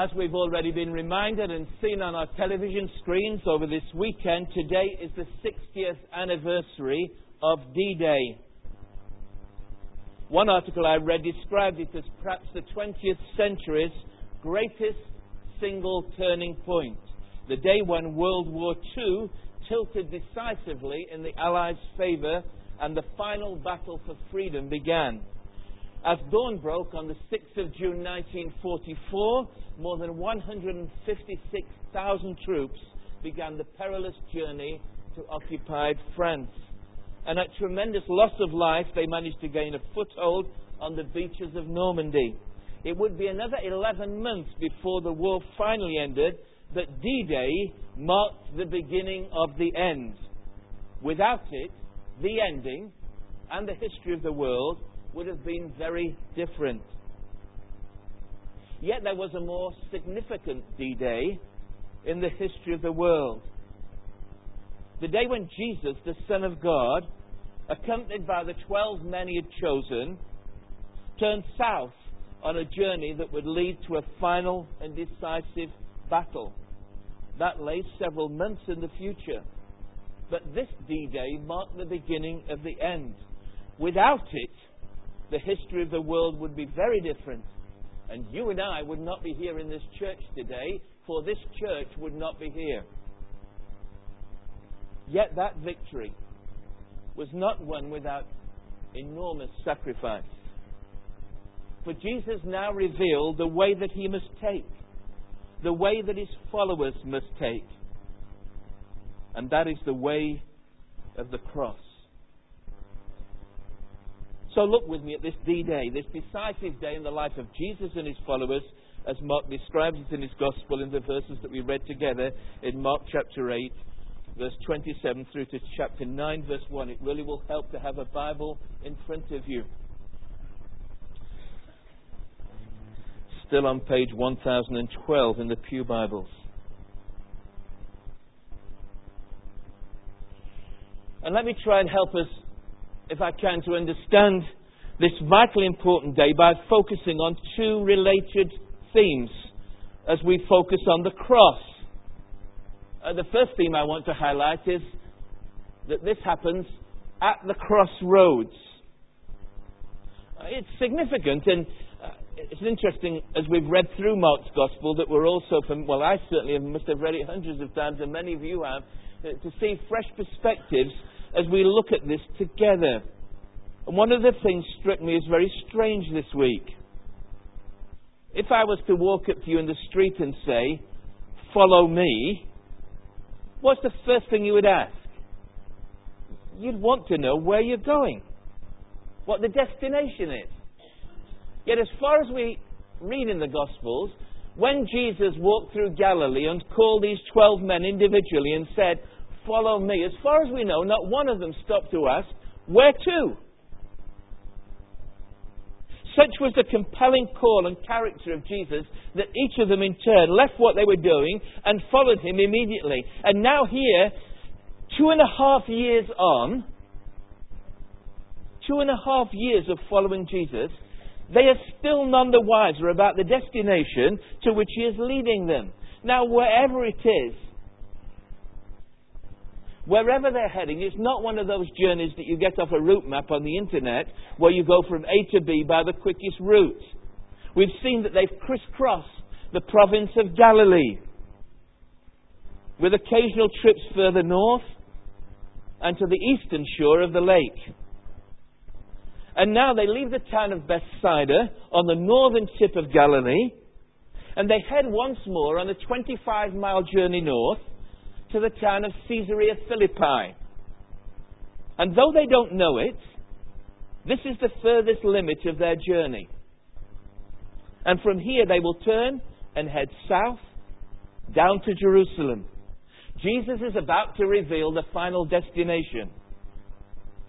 As we've already been reminded and seen on our television screens over this weekend, today is the 60th anniversary of D Day. One article I read described it as perhaps the 20th century's greatest single turning point. The day when World War II tilted decisively in the Allies' favour and the final battle for freedom began. As dawn broke on the 6th of June 1944, more than 156,000 troops began the perilous journey to occupied France. And at tremendous loss of life, they managed to gain a foothold on the beaches of Normandy. It would be another 11 months before the war finally ended that D Day marked the beginning of the end. Without it, the ending and the history of the world would have been very different. Yet there was a more significant D Day in the history of the world. The day when Jesus, the Son of God, accompanied by the twelve men he had chosen, turned south on a journey that would lead to a final and decisive battle. That lay several months in the future. But this D Day marked the beginning of the end. Without it, the history of the world would be very different. And you and I would not be here in this church today, for this church would not be here. Yet that victory was not won without enormous sacrifice. For Jesus now revealed the way that he must take, the way that his followers must take. And that is the way of the cross. So look with me at this D Day, this decisive day in the life of Jesus and his followers, as Mark describes it in his Gospel in the verses that we read together in Mark chapter 8, verse 27 through to chapter 9, verse 1. It really will help to have a Bible in front of you. Still on page 1012 in the Pew Bibles. And let me try and help us if I can, to understand this vitally important day by focusing on two related themes as we focus on the cross. Uh, the first theme I want to highlight is that this happens at the crossroads. Uh, it's significant and uh, it's interesting as we've read through Mark's Gospel that we're also, from, well, I certainly must have read it hundreds of times, and many of you have, uh, to see fresh perspectives as we look at this together. And one of the things struck me as very strange this week. If I was to walk up to you in the street and say, Follow me, what's the first thing you would ask? You'd want to know where you're going, what the destination is. Yet, as far as we read in the Gospels, when Jesus walked through Galilee and called these 12 men individually and said, follow me. As far as we know, not one of them stopped to ask, where to? Such was the compelling call and character of Jesus that each of them in turn left what they were doing and followed him immediately. And now, here, two and a half years on, two and a half years of following Jesus, they are still none the wiser about the destination to which he is leading them. Now, wherever it is, wherever they're heading, it's not one of those journeys that you get off a route map on the internet where you go from A to B by the quickest route. We've seen that they've crisscrossed the province of Galilee with occasional trips further north and to the eastern shore of the lake. And now they leave the town of Bethsaida on the northern tip of Galilee and they head once more on a 25 mile journey north to the town of Caesarea Philippi. And though they don't know it, this is the furthest limit of their journey. And from here they will turn and head south down to Jerusalem. Jesus is about to reveal the final destination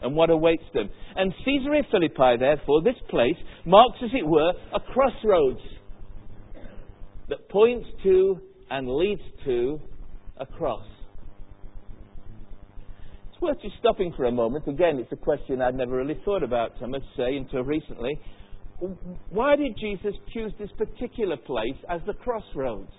and what awaits them. And Caesarea Philippi, therefore, this place marks, as it were, a crossroads that points to and leads to a cross. It's worth just stopping for a moment. Again, it's a question I'd never really thought about, I must say, until recently. why did Jesus choose this particular place as the crossroads?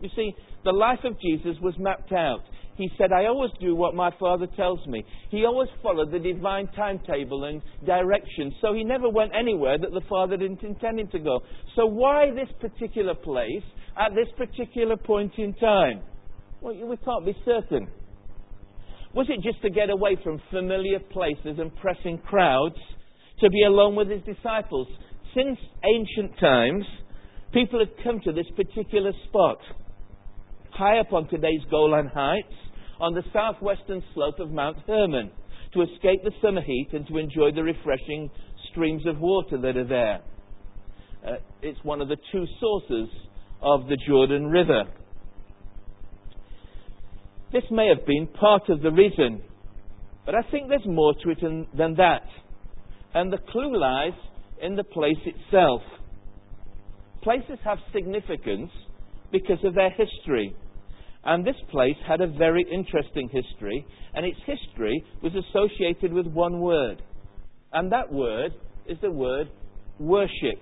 You see, the life of Jesus was mapped out. He said, I always do what my Father tells me. He always followed the divine timetable and direction, so he never went anywhere that the Father didn't intend him to go. So why this particular place at this particular point in time? Well, we can't be certain. Was it just to get away from familiar places and pressing crowds, to be alone with his disciples? Since ancient times, people had come to this particular spot, high up on today's Golan Heights, on the southwestern slope of Mount Hermon, to escape the summer heat and to enjoy the refreshing streams of water that are there. Uh, it's one of the two sources of the Jordan River. This may have been part of the reason, but I think there's more to it than that. And the clue lies in the place itself. Places have significance because of their history. And this place had a very interesting history, and its history was associated with one word. And that word is the word worship.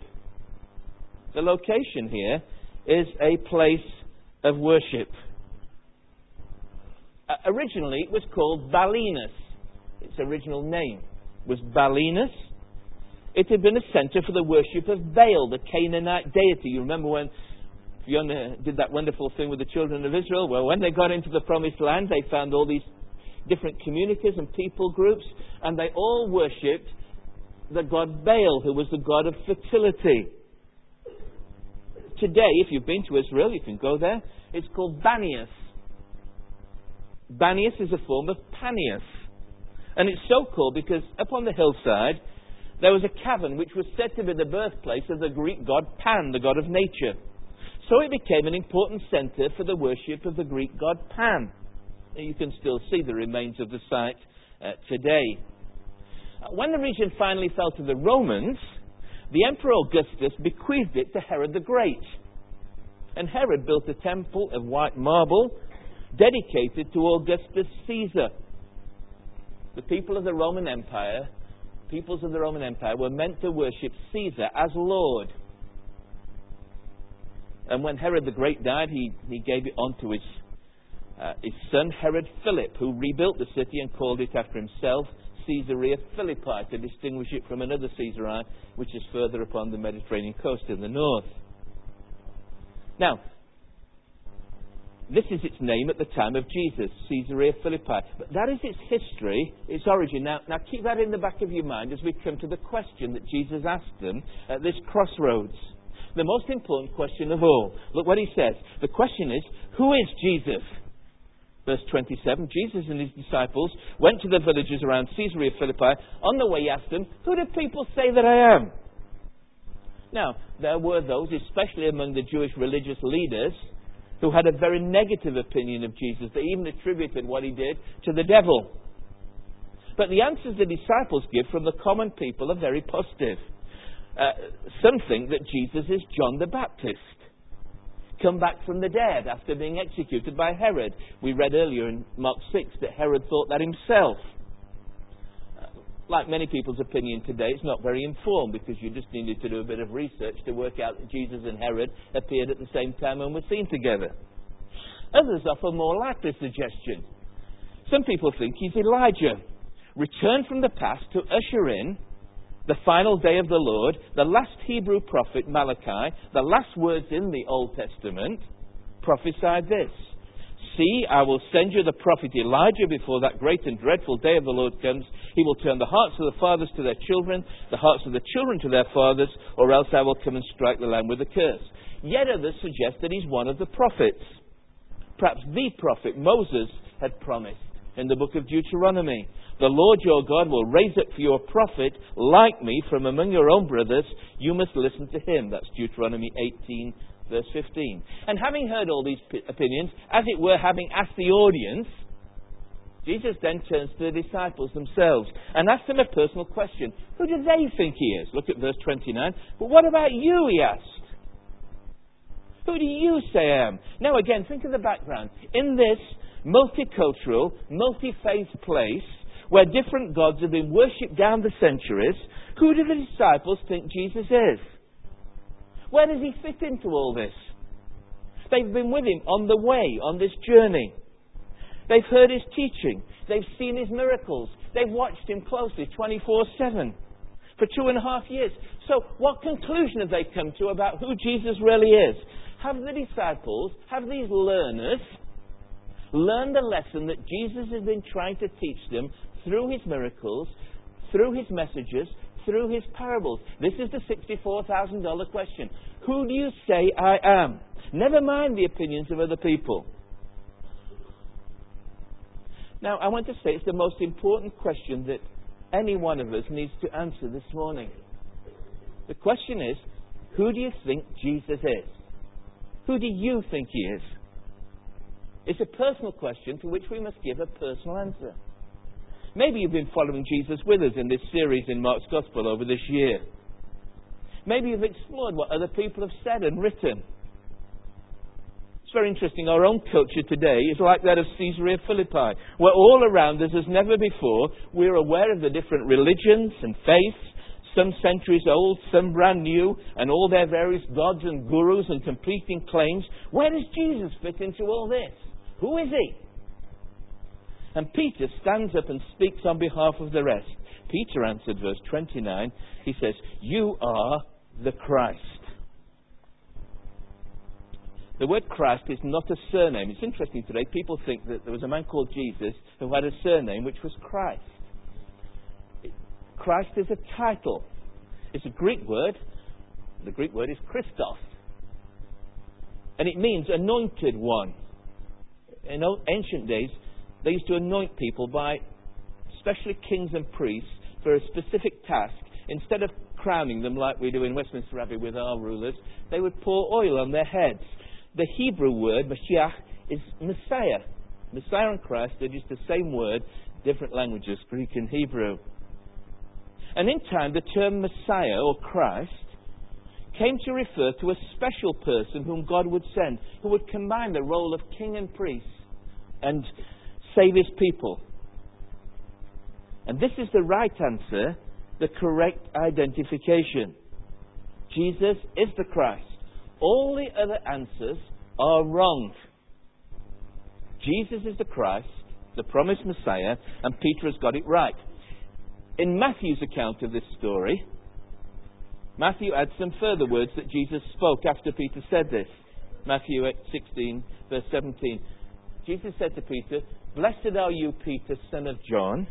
The location here is a place of worship. Uh, originally, it was called Balinus. Its original name was Balinus. It had been a center for the worship of Baal, the Canaanite deity. You remember when Fiona did that wonderful thing with the children of Israel? Well, when they got into the promised land, they found all these different communities and people groups, and they all worshipped the god Baal, who was the god of fertility. Today, if you've been to Israel, you can go there. It's called Banias. Banias is a form of Panias. And it's so called because up on the hillside, there was a cavern which was said to be the birthplace of the Greek god Pan, the god of nature. So it became an important center for the worship of the Greek god Pan. You can still see the remains of the site uh, today. Uh, when the region finally fell to the Romans, the Emperor Augustus bequeathed it to Herod the Great. And Herod built a temple of white marble dedicated to Augustus Caesar. The people of the Roman Empire, peoples of the Roman Empire, were meant to worship Caesar as Lord. And when Herod the Great died, he, he gave it on to his, uh, his son Herod Philip, who rebuilt the city and called it after himself Caesarea Philippi to distinguish it from another Caesarea, which is further upon the Mediterranean coast in the north. Now, this is its name at the time of Jesus, Caesarea Philippi. But that is its history, its origin. Now, now keep that in the back of your mind as we come to the question that Jesus asked them at this crossroads. The most important question of all. Look what he says. The question is, who is Jesus? Verse 27 Jesus and his disciples went to the villages around Caesarea Philippi. On the way, he asked them, Who do people say that I am? Now, there were those, especially among the Jewish religious leaders, who had a very negative opinion of Jesus. They even attributed what he did to the devil. But the answers the disciples give from the common people are very positive. Uh, some think that Jesus is John the Baptist, come back from the dead after being executed by Herod. We read earlier in Mark 6 that Herod thought that himself like many people's opinion today, it's not very informed because you just needed to do a bit of research to work out that Jesus and Herod appeared at the same time and were seen together. Others offer more likely suggestion. Some people think he's Elijah, returned from the past to usher in the final day of the Lord, the last Hebrew prophet Malachi, the last words in the Old Testament, prophesied this See, I will send you the prophet Elijah before that great and dreadful day of the Lord comes. He will turn the hearts of the fathers to their children, the hearts of the children to their fathers, or else I will come and strike the land with a curse. Yet others suggest that he's one of the prophets. Perhaps the prophet Moses had promised in the book of Deuteronomy. The Lord your God will raise up for you a prophet like me from among your own brothers. You must listen to him. That's Deuteronomy 18, verse 15. And having heard all these opinions, as it were, having asked the audience, Jesus then turns to the disciples themselves and asks them a personal question. Who do they think he is? Look at verse 29. But what about you, he asked. Who do you say I am? Now, again, think of the background. In this multicultural, multi faith place, where different gods have been worshipped down the centuries, Who do the disciples think Jesus is? Where does he fit into all this? They've been with him on the way, on this journey. They've heard his teaching. They've seen his miracles. They've watched him closely 24 7 for two and a half years. So, what conclusion have they come to about who Jesus really is? Have the disciples, have these learners, learned the lesson that Jesus has been trying to teach them through his miracles, through his messages, through his parables? This is the $64,000 question. Who do you say I am? Never mind the opinions of other people. Now, I want to say it's the most important question that any one of us needs to answer this morning. The question is who do you think Jesus is? Who do you think he is? It's a personal question to which we must give a personal answer. Maybe you've been following Jesus with us in this series in Mark's Gospel over this year. Maybe you've explored what other people have said and written. It's very interesting. Our own culture today is like that of Caesarea Philippi, where all around us, as never before, we're aware of the different religions and faiths, some centuries old, some brand new, and all their various gods and gurus and competing claims. Where does Jesus fit into all this? Who is he? And Peter stands up and speaks on behalf of the rest. Peter answered, verse 29, he says, You are the Christ. The word Christ is not a surname. It's interesting today. People think that there was a man called Jesus who had a surname which was Christ. Christ is a title. It's a Greek word. The Greek word is Christos. And it means anointed one. In ancient days, they used to anoint people by, especially kings and priests, for a specific task. Instead of crowning them like we do in Westminster Abbey with our rulers, they would pour oil on their heads the Hebrew word, Mashiach, is Messiah. Messiah and Christ are just the same word, different languages, Greek and Hebrew. And in time, the term Messiah or Christ came to refer to a special person whom God would send, who would combine the role of king and priest and save his people. And this is the right answer, the correct identification. Jesus is the Christ. All the other answers are wrong. Jesus is the Christ, the promised Messiah, and Peter has got it right. In Matthew's account of this story, Matthew adds some further words that Jesus spoke after Peter said this. Matthew 16, verse 17. Jesus said to Peter, Blessed are you, Peter, son of John,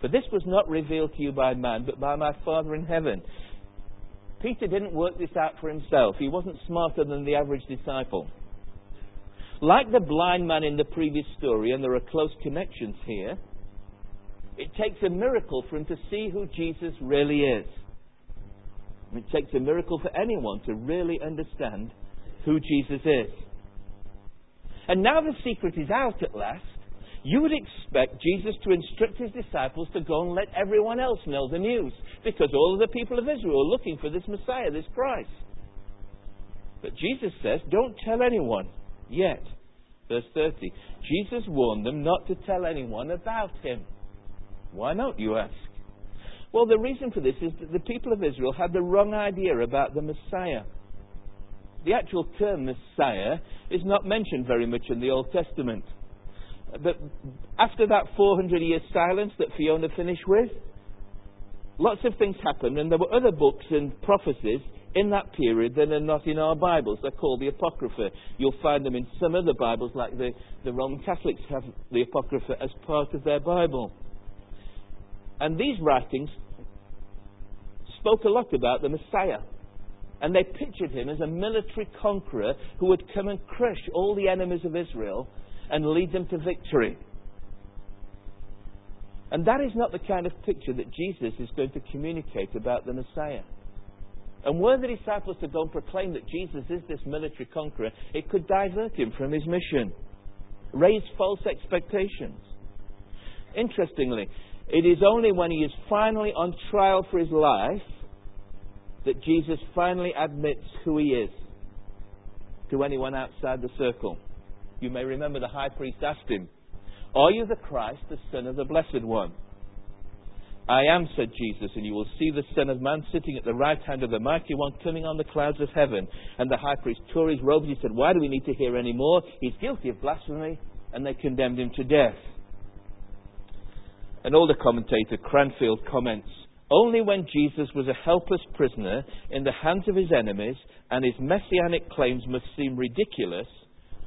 for this was not revealed to you by man, but by my Father in heaven. Peter didn't work this out for himself. He wasn't smarter than the average disciple. Like the blind man in the previous story, and there are close connections here, it takes a miracle for him to see who Jesus really is. It takes a miracle for anyone to really understand who Jesus is. And now the secret is out at last. You would expect Jesus to instruct his disciples to go and let everyone else know the news, because all of the people of Israel are looking for this Messiah, this Christ. But Jesus says, Don't tell anyone yet. Verse 30. Jesus warned them not to tell anyone about him. Why not, you ask? Well, the reason for this is that the people of Israel had the wrong idea about the Messiah. The actual term Messiah is not mentioned very much in the Old Testament. But after that 400 year silence that Fiona finished with, lots of things happened, and there were other books and prophecies in that period that are not in our Bibles. They're called the Apocrypha. You'll find them in some other Bibles, like the, the Roman Catholics have the Apocrypha as part of their Bible. And these writings spoke a lot about the Messiah. And they pictured him as a military conqueror who would come and crush all the enemies of Israel and lead them to victory. And that is not the kind of picture that Jesus is going to communicate about the Messiah. And were the disciples to go and proclaim that Jesus is this military conqueror, it could divert him from his mission, raise false expectations. Interestingly, it is only when he is finally on trial for his life that Jesus finally admits who he is to anyone outside the circle. You may remember the high priest asked him, Are you the Christ, the Son of the Blessed One? I am, said Jesus, and you will see the Son of Man sitting at the right hand of the Mighty One coming on the clouds of heaven. And the high priest tore his robes. He said, Why do we need to hear any more? He's guilty of blasphemy. And they condemned him to death. An older commentator, Cranfield, comments Only when Jesus was a helpless prisoner in the hands of his enemies and his messianic claims must seem ridiculous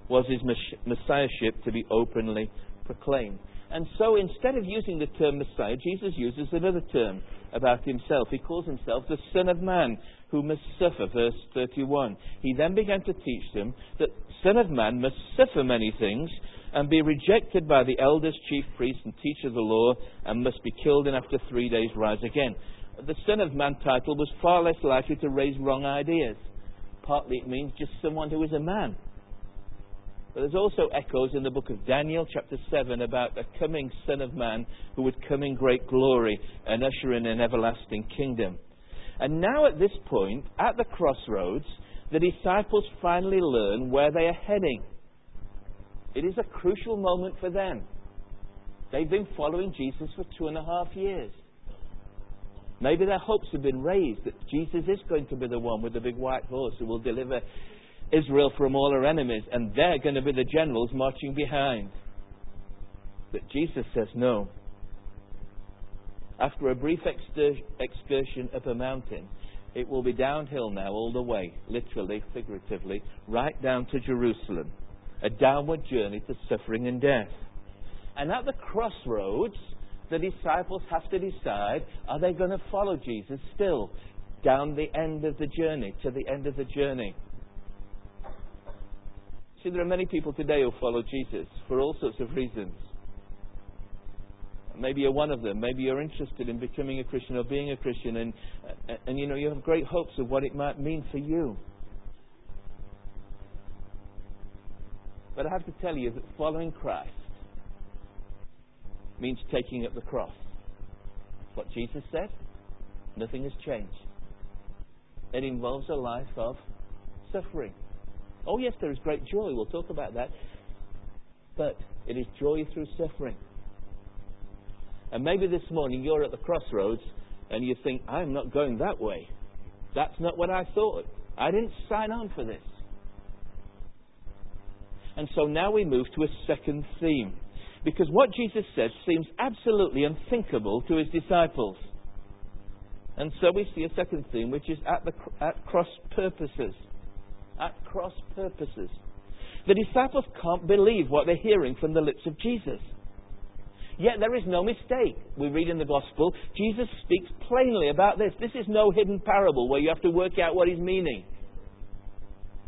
was his messiahship to be openly proclaimed. And so instead of using the term Messiah, Jesus uses another term about himself. He calls himself the Son of Man who must suffer, verse 31. He then began to teach them that Son of Man must suffer many things and be rejected by the elders, chief priests, and teachers of the law, and must be killed and after three days rise again. The Son of Man title was far less likely to raise wrong ideas. Partly it means just someone who is a man. But there's also echoes in the book of Daniel, chapter 7, about a coming Son of Man who would come in great glory and usher in an everlasting kingdom. And now, at this point, at the crossroads, the disciples finally learn where they are heading. It is a crucial moment for them. They've been following Jesus for two and a half years. Maybe their hopes have been raised that Jesus is going to be the one with the big white horse who will deliver Israel from all her enemies, and they're going to be the generals marching behind. But Jesus says no. After a brief excursion up a mountain, it will be downhill now all the way, literally, figuratively, right down to Jerusalem. A downward journey to suffering and death. And at the crossroads, the disciples have to decide are they going to follow Jesus still down the end of the journey, to the end of the journey? See, there are many people today who follow Jesus for all sorts of reasons. Maybe you're one of them. Maybe you're interested in becoming a Christian or being a Christian, and, and, and you know you have great hopes of what it might mean for you. But I have to tell you that following Christ means taking up the cross. What Jesus said, nothing has changed. It involves a life of suffering. Oh, yes, there is great joy. We'll talk about that. But it is joy through suffering. And maybe this morning you're at the crossroads and you think, I'm not going that way. That's not what I thought. I didn't sign on for this. And so now we move to a second theme. Because what Jesus says seems absolutely unthinkable to his disciples. And so we see a second theme, which is at, the, at cross purposes at cross purposes. The disciples can't believe what they're hearing from the lips of Jesus. Yet there is no mistake. We read in the Gospel, Jesus speaks plainly about this. This is no hidden parable where you have to work out what he's meaning.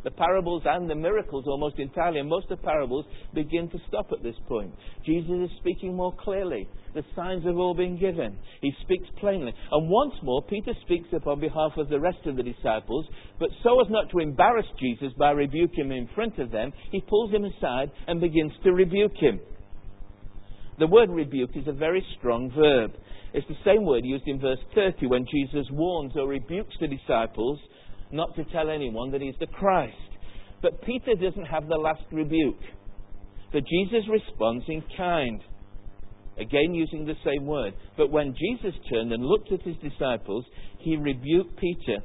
The parables and the miracles almost entirely, and most of the parables begin to stop at this point. Jesus is speaking more clearly. The signs have all been given. He speaks plainly. And once more, Peter speaks up on behalf of the rest of the disciples, but so as not to embarrass Jesus by rebuking him in front of them, he pulls him aside and begins to rebuke him. The word rebuke is a very strong verb. It's the same word used in verse 30 when Jesus warns or rebukes the disciples not to tell anyone that he's the Christ. But Peter doesn't have the last rebuke. But Jesus responds in kind. Again, using the same word. But when Jesus turned and looked at his disciples, he rebuked Peter.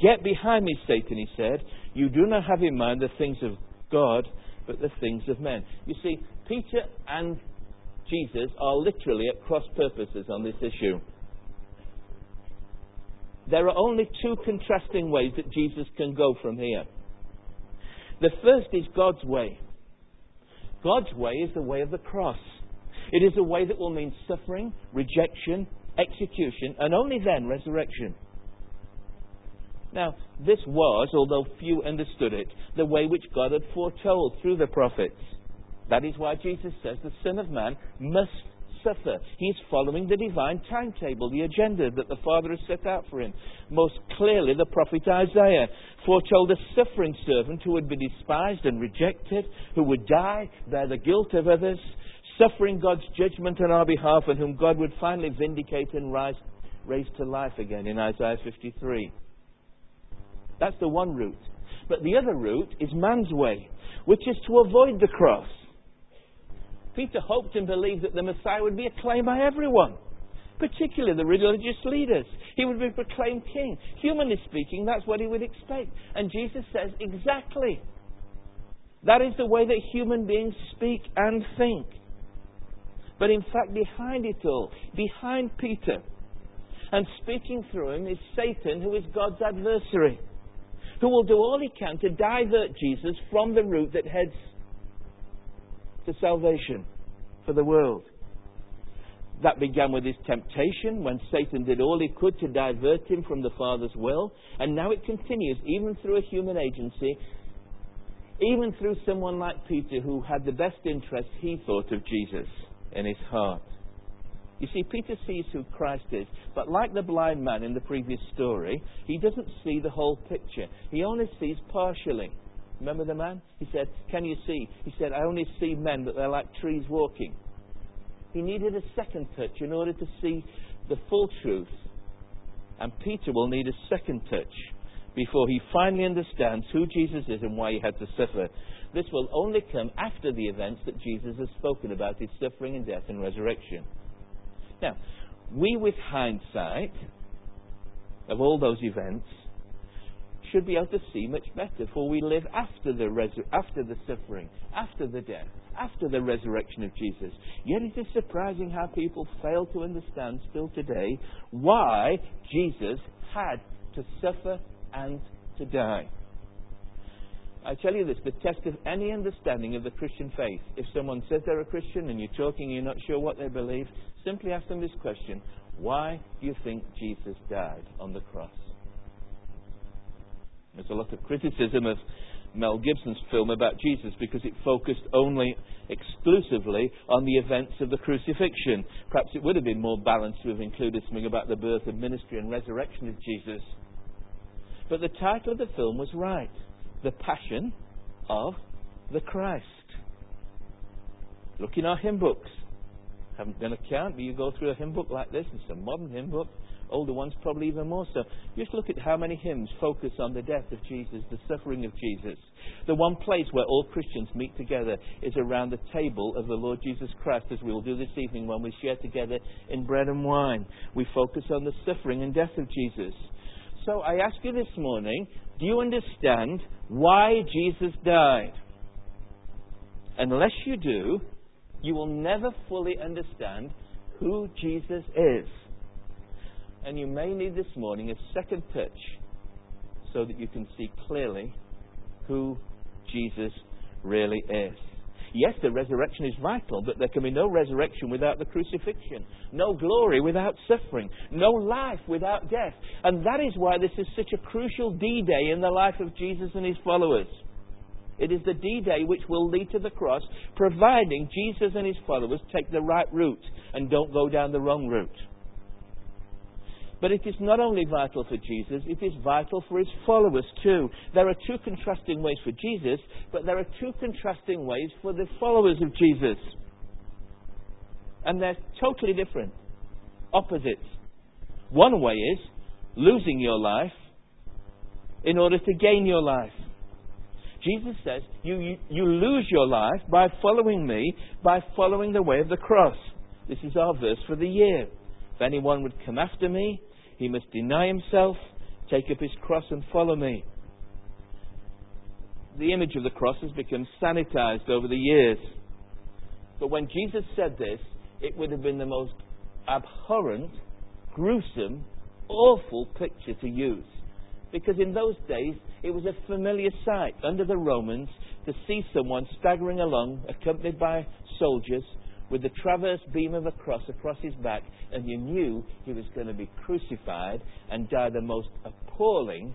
Get behind me, Satan, he said. You do not have in mind the things of God, but the things of men. You see, Peter and Jesus are literally at cross purposes on this issue. There are only two contrasting ways that Jesus can go from here. The first is God's way. God's way is the way of the cross. It is a way that will mean suffering, rejection, execution, and only then resurrection. Now, this was, although few understood it, the way which God had foretold through the prophets. That is why Jesus says the Son of Man must suffer. He's following the divine timetable, the agenda that the Father has set out for him. Most clearly, the prophet Isaiah foretold a suffering servant who would be despised and rejected, who would die, bear the guilt of others, suffering God's judgment on our behalf, and whom God would finally vindicate and rise, raise to life again in Isaiah 53. That's the one route. But the other route is man's way, which is to avoid the cross Peter hoped and believed that the Messiah would be acclaimed by everyone. particularly the religious leaders. He would be proclaimed king. Humanly speaking, that's what he would expect. And Jesus says, exactly. That is the way that human beings speak and think. But in fact, behind it all, behind Peter, and speaking through him is Satan, who is God's adversary, who will do all he can to divert Jesus from the route that heads to salvation for the world. That began with his temptation when Satan did all he could to divert him from the Father's will, and now it continues even through a human agency, even through someone like Peter who had the best interest he thought of Jesus in his heart. You see, Peter sees who Christ is, but like the blind man in the previous story, he doesn't see the whole picture. He only sees partially. Remember the man? He said, Can you see? He said, I only see men, but they're like trees walking. He needed a second touch in order to see the full truth. And Peter will need a second touch before he finally understands who Jesus is and why he had to suffer. This will only come after the events that Jesus has spoken about his suffering and death and resurrection. Now, we, with hindsight of all those events, should be able to see much better, for we live after the, resur- after the suffering, after the death, after the resurrection of Jesus. Yet it is surprising how people fail to understand still today why Jesus had to suffer and to die. I tell you this the test of any understanding of the Christian faith, if someone says they're a Christian and you're talking and you're not sure what they believe, simply ask them this question Why do you think Jesus died on the cross? There's a lot of criticism of Mel Gibson's film about Jesus because it focused only exclusively on the events of the crucifixion. Perhaps it would have been more balanced to have included something about the birth and ministry and resurrection of Jesus. But the title of the film was right The Passion of the Christ. Look in our hymn books. Haven't done a count, but you go through a hymn book like this, it's a modern hymn book, older ones probably even more so. Just look at how many hymns focus on the death of Jesus, the suffering of Jesus. The one place where all Christians meet together is around the table of the Lord Jesus Christ, as we will do this evening when we share together in bread and wine. We focus on the suffering and death of Jesus. So I ask you this morning do you understand why Jesus died? Unless you do, you will never fully understand who Jesus is. And you may need this morning a second touch so that you can see clearly who Jesus really is. Yes, the resurrection is vital, but there can be no resurrection without the crucifixion, no glory without suffering, no life without death. And that is why this is such a crucial D Day in the life of Jesus and his followers. It is the D Day which will lead to the cross, providing Jesus and his followers take the right route and don't go down the wrong route. But it is not only vital for Jesus, it is vital for his followers too. There are two contrasting ways for Jesus, but there are two contrasting ways for the followers of Jesus. And they're totally different, opposites. One way is losing your life in order to gain your life. Jesus says, you, you, you, lose your life by following me, by following the way of the cross. This is our verse for the year. If anyone would come after me, he must deny himself, take up his cross, and follow me. The image of the cross has become sanitized over the years. But when Jesus said this, it would have been the most abhorrent, gruesome, awful picture to use. Because in those days, it was a familiar sight under the Romans to see someone staggering along, accompanied by soldiers, with the traverse beam of a cross across his back, and you knew he was going to be crucified and die the most appalling,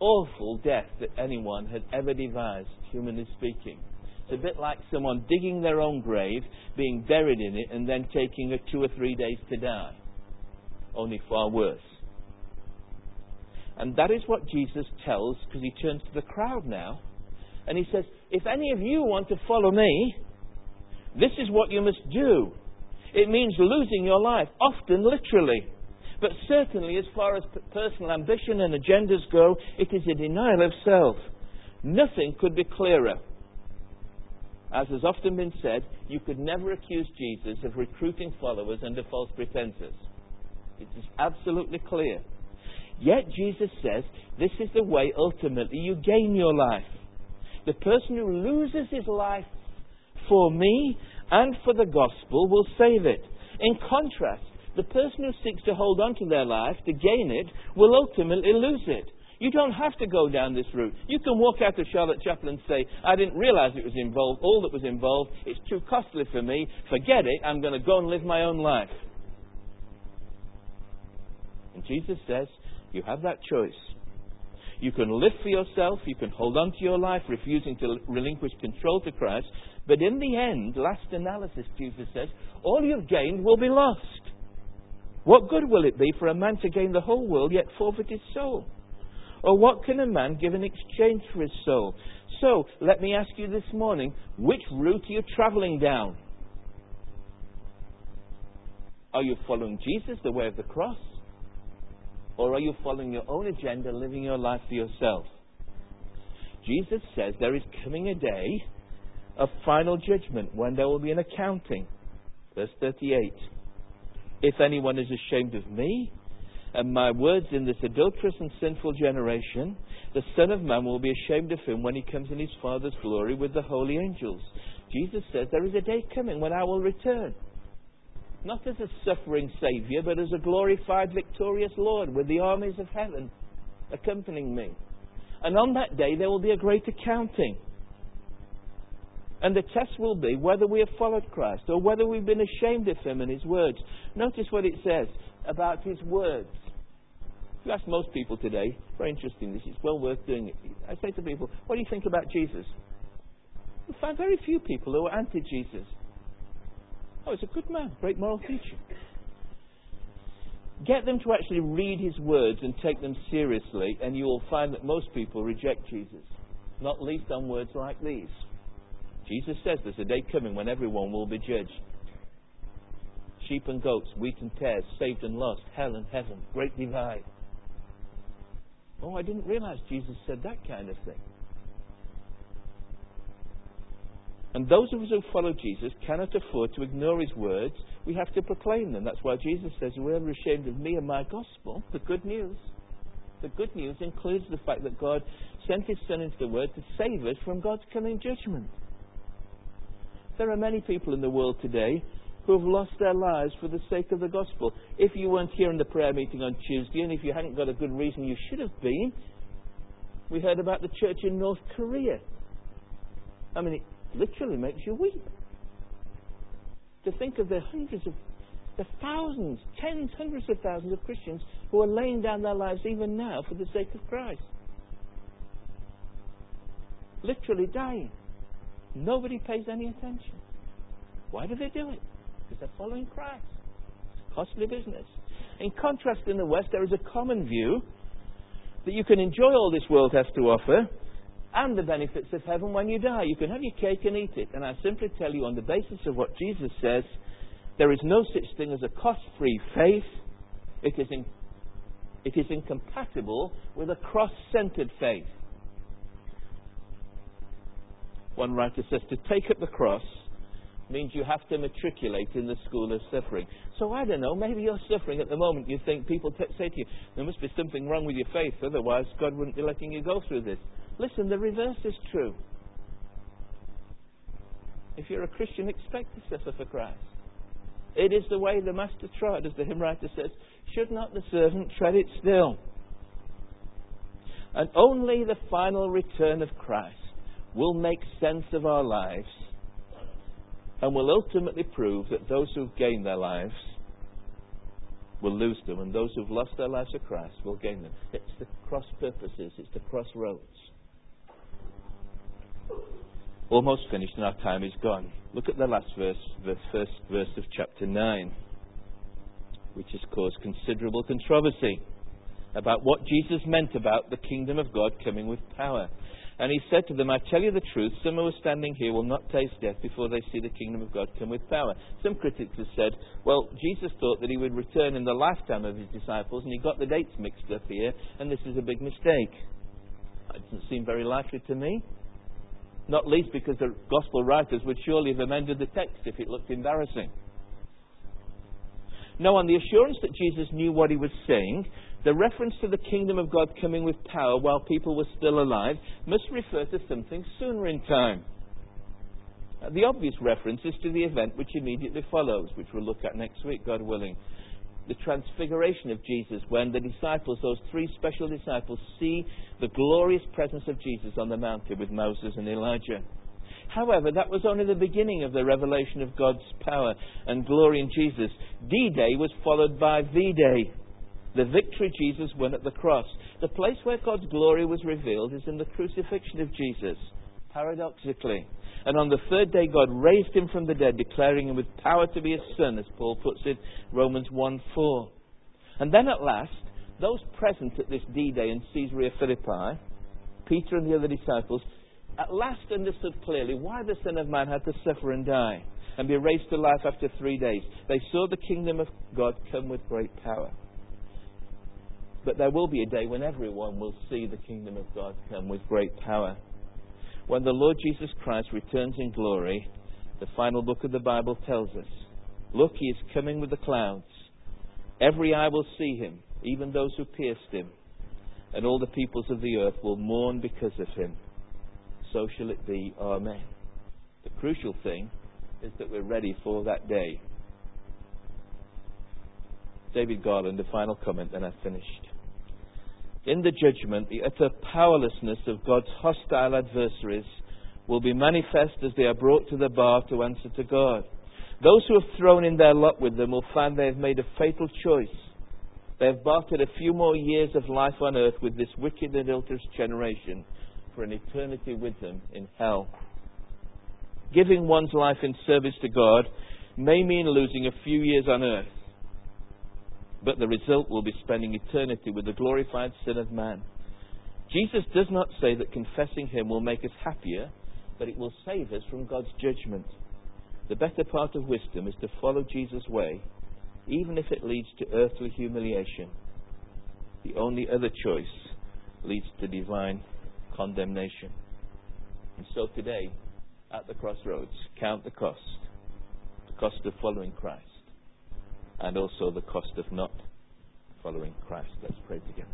awful death that anyone had ever devised, humanly speaking. It's a bit like someone digging their own grave, being buried in it, and then taking a two or three days to die. Only far worse. And that is what Jesus tells, because he turns to the crowd now, and he says, If any of you want to follow me, this is what you must do. It means losing your life, often literally. But certainly, as far as personal ambition and agendas go, it is a denial of self. Nothing could be clearer. As has often been said, you could never accuse Jesus of recruiting followers under false pretenses. It is absolutely clear. Yet Jesus says this is the way ultimately you gain your life. The person who loses his life for me and for the gospel will save it. In contrast, the person who seeks to hold on to their life to gain it will ultimately lose it. You don't have to go down this route. You can walk out of Charlotte Chapel and say, I didn't realize it was involved, all that was involved, it's too costly for me, forget it, I'm going to go and live my own life. And Jesus says, you have that choice. You can live for yourself, you can hold on to your life, refusing to relinquish control to Christ, but in the end, last analysis, Jesus says, all you've gained will be lost. What good will it be for a man to gain the whole world yet forfeit his soul? Or what can a man give in exchange for his soul? So, let me ask you this morning which route are you traveling down? Are you following Jesus, the way of the cross? Or are you following your own agenda, living your life for yourself? Jesus says there is coming a day of final judgment when there will be an accounting. Verse 38. If anyone is ashamed of me and my words in this adulterous and sinful generation, the Son of Man will be ashamed of him when he comes in his Father's glory with the holy angels. Jesus says there is a day coming when I will return. Not as a suffering Saviour, but as a glorified, victorious Lord with the armies of heaven accompanying me. And on that day there will be a great accounting. And the test will be whether we have followed Christ or whether we've been ashamed of Him and His words. Notice what it says about His words. If you ask most people today, very interesting, this is well worth doing it. I say to people, what do you think about Jesus? You find very few people who are anti Jesus. Oh, he's a good man, great moral teacher. Get them to actually read his words and take them seriously, and you will find that most people reject Jesus, not least on words like these. Jesus says there's a day coming when everyone will be judged. Sheep and goats, wheat and tares, saved and lost, hell and heaven, great divide. Oh, I didn't realize Jesus said that kind of thing. And those of us who follow Jesus cannot afford to ignore his words. We have to proclaim them. That's why Jesus says, Whoever is ashamed of me and my gospel, the good news. The good news includes the fact that God sent his Son into the world to save us from God's coming judgment. There are many people in the world today who have lost their lives for the sake of the gospel. If you weren't here in the prayer meeting on Tuesday, and if you hadn't got a good reason you should have been, we heard about the church in North Korea. I mean, literally makes you weep. To think of the hundreds of, the thousands, tens, hundreds of thousands of Christians who are laying down their lives even now for the sake of Christ. Literally dying. Nobody pays any attention. Why do they do it? Because they're following Christ. It's a costly business. In contrast, in the West, there is a common view that you can enjoy all this world has to offer and the benefits of heaven when you die. You can have your cake and eat it. And I simply tell you, on the basis of what Jesus says, there is no such thing as a cost free faith. It is, in, it is incompatible with a cross centered faith. One writer says to take up the cross means you have to matriculate in the school of suffering. So I don't know, maybe you're suffering at the moment. You think people t- say to you, there must be something wrong with your faith, otherwise God wouldn't be letting you go through this. Listen, the reverse is true. If you're a Christian, expect to suffer for Christ. It is the way the master trod, as the hymn writer says, should not the servant tread it still? And only the final return of Christ will make sense of our lives and will ultimately prove that those who've gained their lives will lose them, and those who've lost their lives to Christ will gain them. It's the cross purposes, it's the crossroads. Almost finished, and our time is gone. Look at the last verse, the first verse of chapter 9, which has caused considerable controversy about what Jesus meant about the kingdom of God coming with power. And he said to them, I tell you the truth, some who are standing here will not taste death before they see the kingdom of God come with power. Some critics have said, well, Jesus thought that he would return in the lifetime of his disciples, and he got the dates mixed up here, and this is a big mistake. It doesn't seem very likely to me. Not least because the gospel writers would surely have amended the text if it looked embarrassing. Now, on the assurance that Jesus knew what he was saying, the reference to the kingdom of God coming with power while people were still alive must refer to something sooner in time. Uh, the obvious reference is to the event which immediately follows, which we'll look at next week, God willing. The transfiguration of Jesus, when the disciples, those three special disciples, see the glorious presence of Jesus on the mountain with Moses and Elijah. However, that was only the beginning of the revelation of God's power and glory in Jesus. D Day was followed by V Day, the victory Jesus won at the cross. The place where God's glory was revealed is in the crucifixion of Jesus, paradoxically. And on the third day, God raised him from the dead, declaring him with power to be his son, as Paul puts it, Romans 1 4. And then at last, those present at this D Day in Caesarea Philippi, Peter and the other disciples, at last understood clearly why the Son of Man had to suffer and die and be raised to life after three days. They saw the kingdom of God come with great power. But there will be a day when everyone will see the kingdom of God come with great power. When the Lord Jesus Christ returns in glory, the final book of the Bible tells us, Look, he is coming with the clouds. Every eye will see him, even those who pierced him, and all the peoples of the earth will mourn because of him. So shall it be. Amen. The crucial thing is that we're ready for that day. David Garland, the final comment, then I've finished. In the judgment, the utter powerlessness of God's hostile adversaries will be manifest as they are brought to the bar to answer to God. Those who have thrown in their lot with them will find they have made a fatal choice. They have bartered a few more years of life on earth with this wicked and adulterous generation for an eternity with them in hell. Giving one's life in service to God may mean losing a few years on earth but the result will be spending eternity with the glorified Son of Man. Jesus does not say that confessing Him will make us happier, but it will save us from God's judgment. The better part of wisdom is to follow Jesus' way, even if it leads to earthly humiliation. The only other choice leads to divine condemnation. And so today, at the crossroads, count the cost the cost of following Christ and also the cost of not following Christ. Let's pray together.